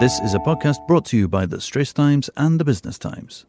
This is a podcast brought to you by the Straits Times and the Business Times.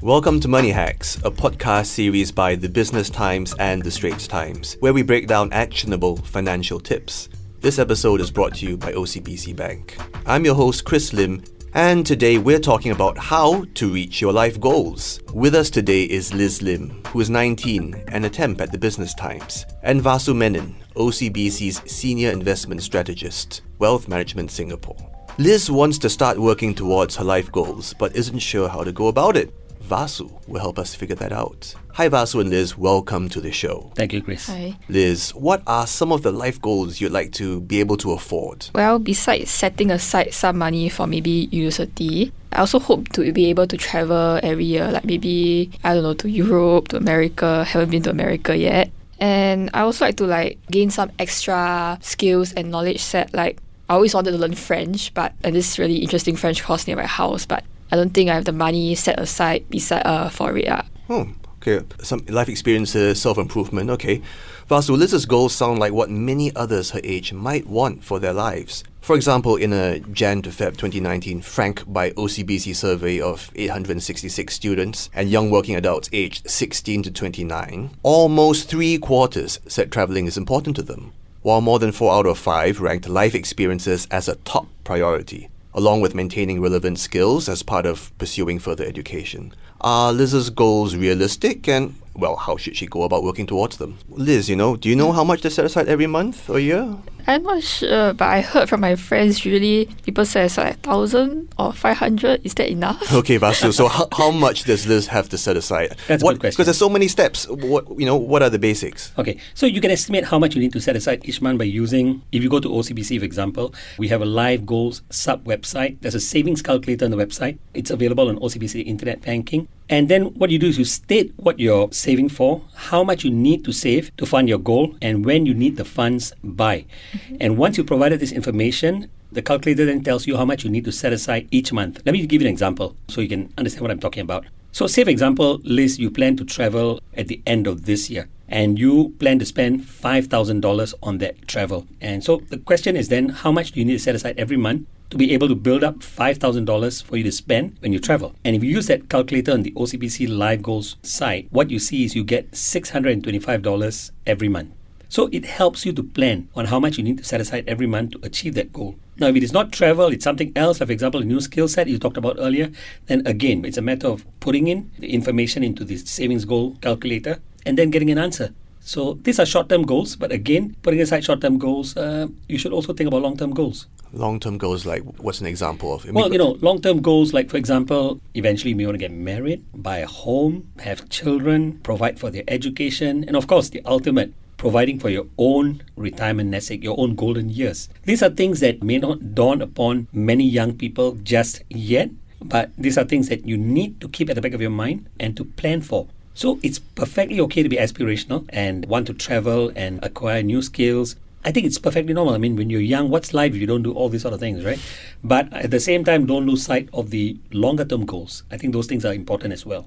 Welcome to Money Hacks, a podcast series by the Business Times and the Straits Times, where we break down actionable financial tips. This episode is brought to you by OCBC Bank. I'm your host, Chris Lim, and today we're talking about how to reach your life goals. With us today is Liz Lim, who is 19 and a temp at the Business Times, and Vasu Menon, OCBC's Senior Investment Strategist, Wealth Management Singapore. Liz wants to start working towards her life goals, but isn't sure how to go about it. Vasu will help us figure that out. Hi, Vasu and Liz. Welcome to the show. Thank you, Chris. Hi. Liz, what are some of the life goals you'd like to be able to afford? Well, besides setting aside some money for maybe university, I also hope to be able to travel every year, like maybe, I don't know, to Europe, to America. Haven't been to America yet. And I also like to like gain some extra skills and knowledge set. Like I always wanted to learn French, but and this really interesting French course near my house, but I don't think I have the money set aside beside uh for it. Uh. Oh, okay. Some life experiences, self improvement. Okay. Vasu, Liz's goals sound like what many others her age might want for their lives. For example, in a Jan to Feb 2019 Frank by OCBC survey of 866 students and young working adults aged 16 to 29, almost three quarters said traveling is important to them, while more than four out of five ranked life experiences as a top priority along with maintaining relevant skills as part of pursuing further education. Are Liz's goals realistic and, well, how should she go about working towards them? Liz, you know, do you know mm. how much they set aside every month or year? I'm not sure, but I heard from my friends usually people say it's like thousand or five hundred. Is that enough? Okay, Vasu. So how, how much does Liz have to set aside? That's a good question. Because there's so many steps. What you know? What are the basics? Okay, so you can estimate how much you need to set aside each month by using, if you go to OCBC, for example, we have a life goals sub website. There's a savings calculator on the website. It's available on OCBC Internet Banking. And then what you do is you state what you're saving for, how much you need to save to fund your goal, and when you need the funds by. Mm-hmm. And once you provided this information, the calculator then tells you how much you need to set aside each month. Let me give you an example so you can understand what I'm talking about. So, say for example, Liz, you plan to travel at the end of this year and you plan to spend $5,000 on that travel. And so the question is then, how much do you need to set aside every month to be able to build up $5,000 for you to spend when you travel? And if you use that calculator on the OCBC Life Goals site, what you see is you get $625 every month. So it helps you to plan on how much you need to set aside every month to achieve that goal. Now, if it is not travel, it's something else, like for example, a new skill set you talked about earlier, then again, it's a matter of putting in the information into the savings goal calculator and then getting an answer. So these are short-term goals, but again, putting aside short-term goals, uh, you should also think about long-term goals. Long-term goals, like what's an example of? Well, you know, long-term goals, like for example, eventually you may want to get married, buy a home, have children, provide for their education, and of course, the ultimate, providing for your own retirement nest egg, your own golden years. These are things that may not dawn upon many young people just yet, but these are things that you need to keep at the back of your mind and to plan for. So it's perfectly okay to be aspirational and want to travel and acquire new skills. I think it's perfectly normal. I mean, when you're young, what's life if you don't do all these sort of things, right? But at the same time, don't lose sight of the longer term goals. I think those things are important as well.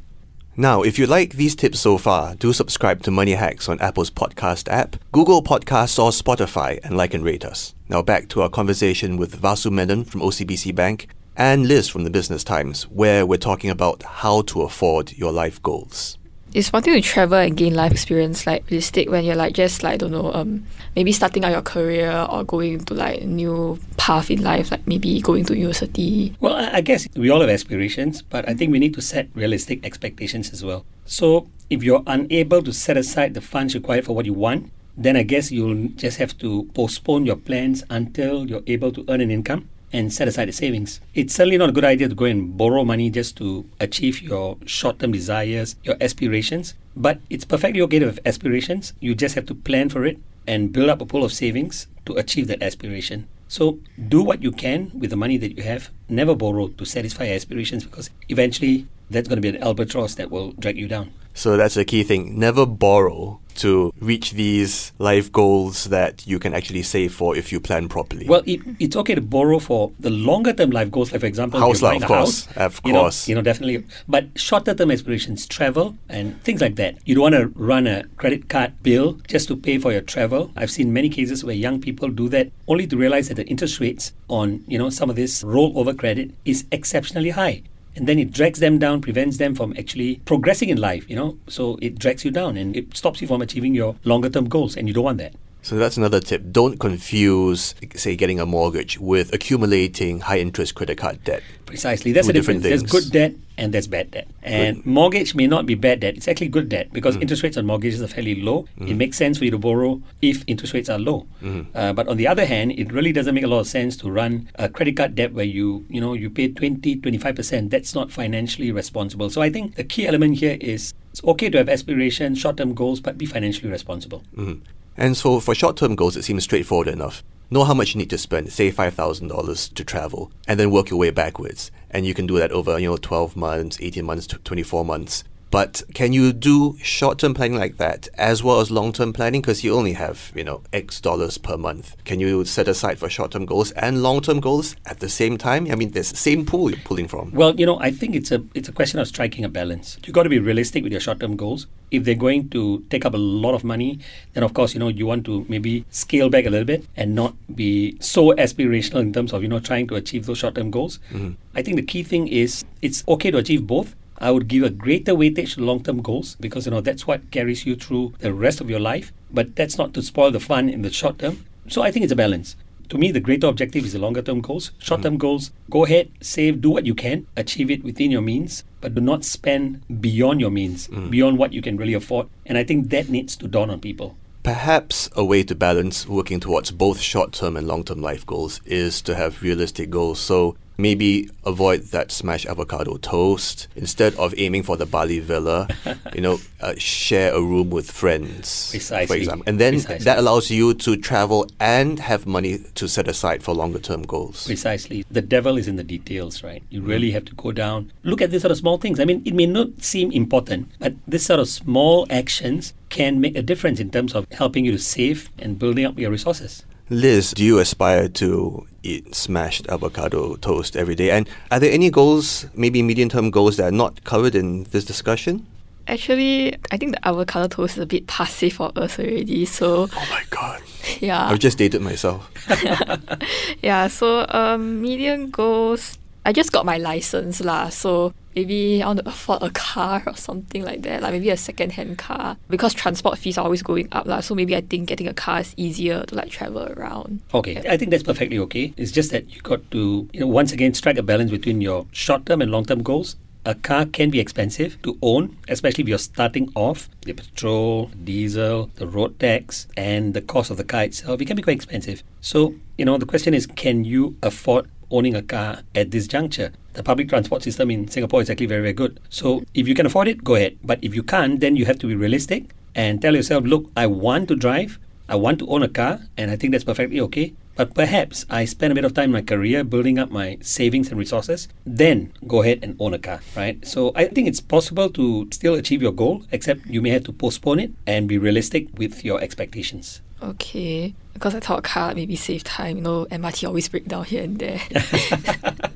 Now, if you like these tips so far, do subscribe to Money Hacks on Apple's podcast app, Google Podcasts, or Spotify, and like and rate us. Now, back to our conversation with Vasu Menon from OCBC Bank and Liz from the Business Times, where we're talking about how to afford your life goals. Is wanting to travel and gain life experience like realistic when you're like just like don't know um maybe starting out your career or going to like a new path in life like maybe going to university Well, I guess we all have aspirations, but I think we need to set realistic expectations as well. So if you're unable to set aside the funds required for what you want, then I guess you'll just have to postpone your plans until you're able to earn an income and set aside the savings. It's certainly not a good idea to go and borrow money just to achieve your short term desires, your aspirations. But it's perfectly okay to have aspirations. You just have to plan for it and build up a pool of savings to achieve that aspiration. So do what you can with the money that you have. Never borrow to satisfy your aspirations because eventually that's going to be an albatross that will drag you down. So that's a key thing. Never borrow to reach these life goals that you can actually save for if you plan properly. Well, it, it's okay to borrow for the longer term life goals, like for example, House buying of course, house, of you know- you know, definitely. But shorter term aspirations, travel and things like that. You don't want to run a credit card bill just to pay for your travel. I've seen many cases where young people do that only to realize that the interest rates on you know some of this rollover credit is exceptionally high. And then it drags them down, prevents them from actually progressing in life, you know. So it drags you down and it stops you from achieving your longer term goals, and you don't want that. So that's another tip. Don't confuse, say, getting a mortgage with accumulating high interest credit card debt. Precisely. That's Two the different difference. There's good debt and there's bad debt. And mortgage may not be bad debt. It's actually good debt because Mm. interest rates on mortgages are fairly low. Mm-hmm. It makes sense for you to borrow if interest rates are low. Uh, but on the other hand, it really doesn't make a lot of sense to run a credit card debt where you, you know, you pay 20, 25%. That's not financially responsible. So I think the key element here is it's okay to have aspirations, short-term goals, but be financially responsible. Mm. And so for short term goals, it seems straightforward enough. Know how much you need to spend, say $5,000 to travel, and then work your way backwards. And you can do that over, you know, 12 months, 18 months, 24 months. But can you do short term planning like that as well as long term planning? Because you only have, you know, X dollars per month. Can you set aside for short term goals and long term goals at the same time? I mean, there's the same pool you're pulling from. Well, you know, I think it's a it's a question of striking a balance. You've got to be realistic with your short-term goals. If they're going to take up a lot of money, then of course, you know, you want to maybe scale back a little bit and not be so aspirational in terms of, you know, trying to achieve those short-term goals. Mm-hmm. I think the key thing is it's okay to achieve both. I would give a greater weightage to long-term goals because you know that's what carries you through the rest of your life, but that's not to spoil the fun in the short term. So I think it's a balance to me, the greater objective is the longer term goals. Short term mm. goals, go ahead, save, do what you can, achieve it within your means, but do not spend beyond your means, mm. beyond what you can really afford. And I think that needs to dawn on people. Perhaps a way to balance working towards both short term and long term life goals is to have realistic goals. So maybe avoid that smashed avocado toast. Instead of aiming for the Bali villa, you know, uh, share a room with friends. For example. And then Precisely. that allows you to travel and have money to set aside for longer term goals. Precisely. The devil is in the details, right? You really have to go down, look at these sort of small things. I mean, it may not seem important, but this sort of small actions can make a difference in terms of helping you to save and building up your resources. Liz, do you aspire to eat smashed avocado toast every day? And are there any goals, maybe medium term goals, that are not covered in this discussion? Actually, I think the avocado toast is a bit passive for us already. So Oh my god. yeah, I've just dated myself. yeah. So um, medium goals. I just got my license lah. So maybe I want to afford a car or something like that. Like maybe a second hand car because transport fees are always going up lah. So maybe I think getting a car is easier to like travel around. Okay, I think that's perfectly okay. It's just that you got to, you know, once again strike a balance between your short-term and long-term goals. A car can be expensive to own, especially if you're starting off. The petrol, diesel, the road tax, and the cost of the car itself, it can be quite expensive. So, you know, the question is, can you afford owning a car at this juncture? The public transport system in Singapore is actually very, very good. So, if you can afford it, go ahead. But if you can't, then you have to be realistic and tell yourself, look, I want to drive, I want to own a car, and I think that's perfectly okay. But perhaps I spend a bit of time in my career building up my savings and resources, then go ahead and own a car, right? So I think it's possible to still achieve your goal, except you may have to postpone it and be realistic with your expectations. Okay. Because I thought car maybe save time. You know, MRT always break down here and there.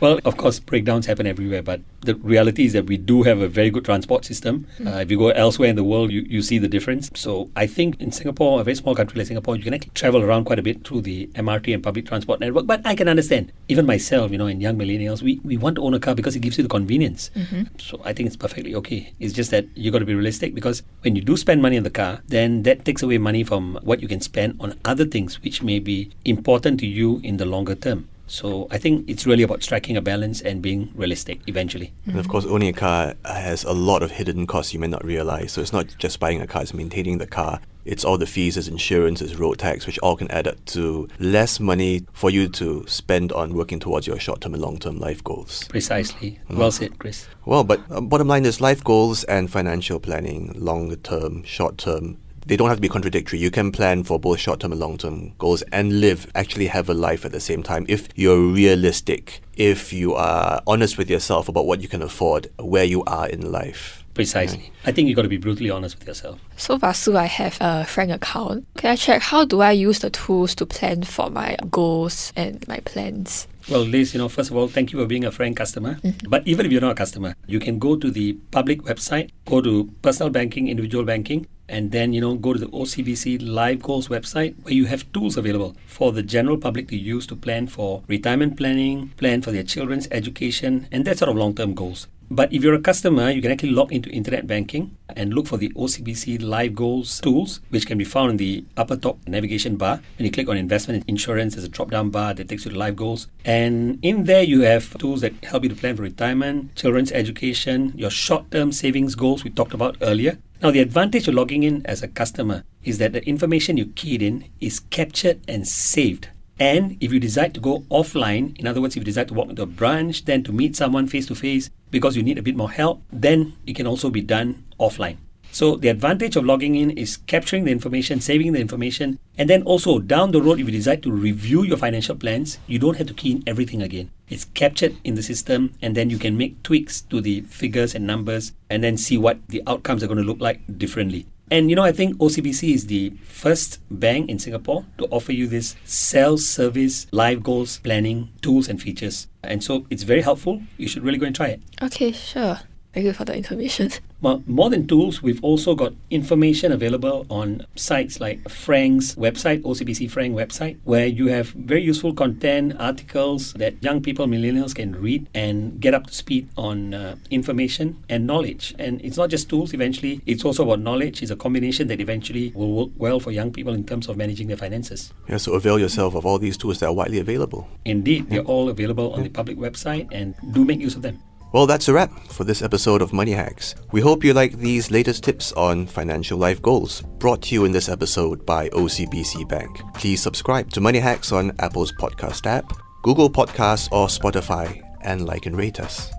Well, of course, breakdowns happen everywhere, but the reality is that we do have a very good transport system. Uh, if you go elsewhere in the world, you, you see the difference. So I think in Singapore, a very small country like Singapore, you can actually travel around quite a bit through the MRT and public transport network. But I can understand, even myself, you know, and young millennials, we, we want to own a car because it gives you the convenience. So I think it's perfectly okay. It's just that you've got to be realistic because when you do spend money on the car, then that takes away money from what you can spend on other things which may be important to you in the longer term. So I think it's really about striking a balance and being realistic eventually. And of course, owning a car has a lot of hidden costs you may not realize. So it's not just buying a car, it's maintaining the car. It's all the fees, it's insurance, it's road tax, which all can add up to less money for you to spend on working towards your short term and long term life goals. Precisely. Well said, Chris. Well, but uh, bottom line is life goals and financial planning, longer term, short term, they don't have to be contradictory. You can plan for both short term and long term goals and live, actually have a life at the same time if you're realistic, if you are honest with yourself about what you can afford, where you are in life. Precisely. I think you've got to be brutally honest with yourself. So Vasu, I have a Frank account. Can I check how do I use the tools to plan for my goals and my plans? Well, Liz, you know, first of all, thank you for being a Frank customer. Mm-hmm. But even if you're not a customer, you can go to the public website, go to personal banking, individual banking, and then you know go to the OCBC Life Goals website where you have tools available for the general public to use to plan for retirement planning, plan for their children's education, and that sort of long-term goals. But if you're a customer, you can actually log into internet banking and look for the OCBC Life Goals tools, which can be found in the upper top navigation bar. When you click on investment and insurance, there's a drop down bar that takes you to Life Goals. And in there, you have tools that help you to plan for retirement, children's education, your short term savings goals we talked about earlier. Now, the advantage of logging in as a customer is that the information you keyed in is captured and saved and if you decide to go offline, in other words, if you decide to walk into a branch, then to meet someone face to face because you need a bit more help, then it can also be done offline. So the advantage of logging in is capturing the information, saving the information, and then also down the road, if you decide to review your financial plans, you don't have to key in everything again. It's captured in the system, and then you can make tweaks to the figures and numbers, and then see what the outcomes are going to look like differently. And you know, I think OCBC is the first bank in Singapore to offer you this self-service life goals planning tools and features. And so it's very helpful. You should really go and try it. Okay, sure. Thank you for the information. Well, more than tools, we've also got information available on sites like Frank's website, OCBC Frank website, where you have very useful content, articles that young people, millennials can read and get up to speed on uh, information and knowledge. And it's not just tools, eventually, it's also about knowledge. It's a combination that eventually will work well for young people in terms of managing their finances. Yeah, so avail yourself of all these tools that are widely available. Indeed, they're all available on the public website and do make use of them. Well, that's a wrap for this episode of Money Hacks. We hope you like these latest tips on financial life goals brought to you in this episode by OCBC Bank. Please subscribe to Money Hacks on Apple's podcast app, Google Podcasts, or Spotify, and like and rate us.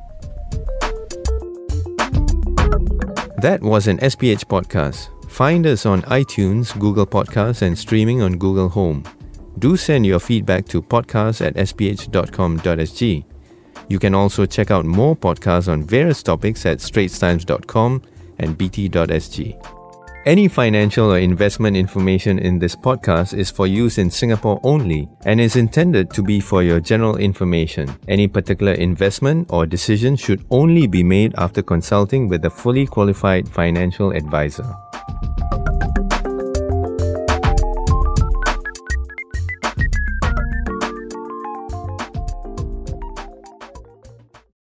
That was an SPH podcast. Find us on iTunes, Google Podcasts, and streaming on Google Home. Do send your feedback to podcast at sph.com.sg. You can also check out more podcasts on various topics at straitstimes.com and bt.sg. Any financial or investment information in this podcast is for use in Singapore only and is intended to be for your general information. Any particular investment or decision should only be made after consulting with a fully qualified financial advisor.